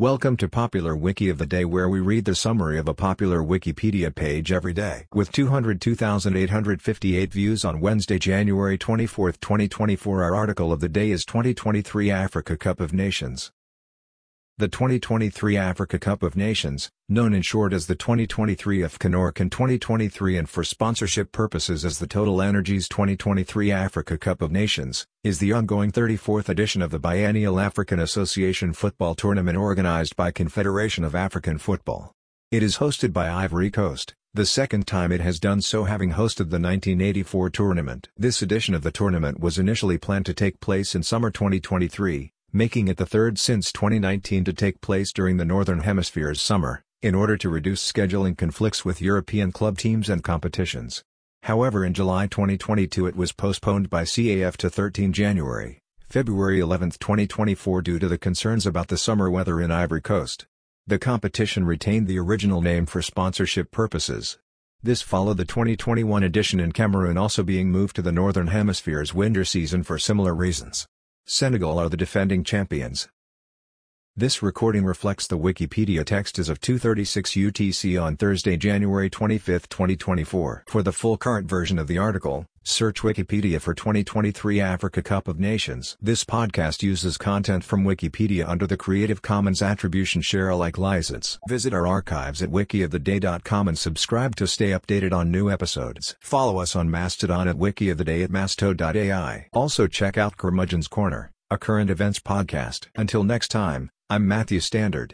Welcome to Popular Wiki of the Day where we read the summary of a popular Wikipedia page every day. With 202,858 views on Wednesday, January 24, 2024 our article of the day is 2023 Africa Cup of Nations. The 2023 Africa Cup of Nations, known in short as the 2023 AFCON or CAN 2023 and for sponsorship purposes as the Total Energies 2023 Africa Cup of Nations, is the ongoing 34th edition of the biennial African Association football tournament organized by Confederation of African Football. It is hosted by Ivory Coast, the second time it has done so having hosted the 1984 tournament. This edition of the tournament was initially planned to take place in summer 2023, making it the third since 2019 to take place during the Northern Hemisphere's summer, in order to reduce scheduling conflicts with European club teams and competitions. However in July 2022 it was postponed by CAF to 13 January, February 11, 2024 due to the concerns about the summer weather in Ivory Coast. The competition retained the original name for sponsorship purposes. This followed the 2021 edition in Cameroon also being moved to the Northern Hemisphere's winter season for similar reasons. Senegal are the defending champions. This recording reflects the Wikipedia text as of 2.36 UTC on Thursday, January 25, 2024. For the full current version of the article, search Wikipedia for 2023 Africa Cup of Nations. This podcast uses content from Wikipedia under the Creative Commons Attribution Share Alike license. Visit our archives at wikioftheday.com and subscribe to stay updated on new episodes. Follow us on Mastodon at wikioftheday at masto.ai. Also check out Curmudgeon's Corner, a current events podcast. Until next time, I'm Matthew Standard.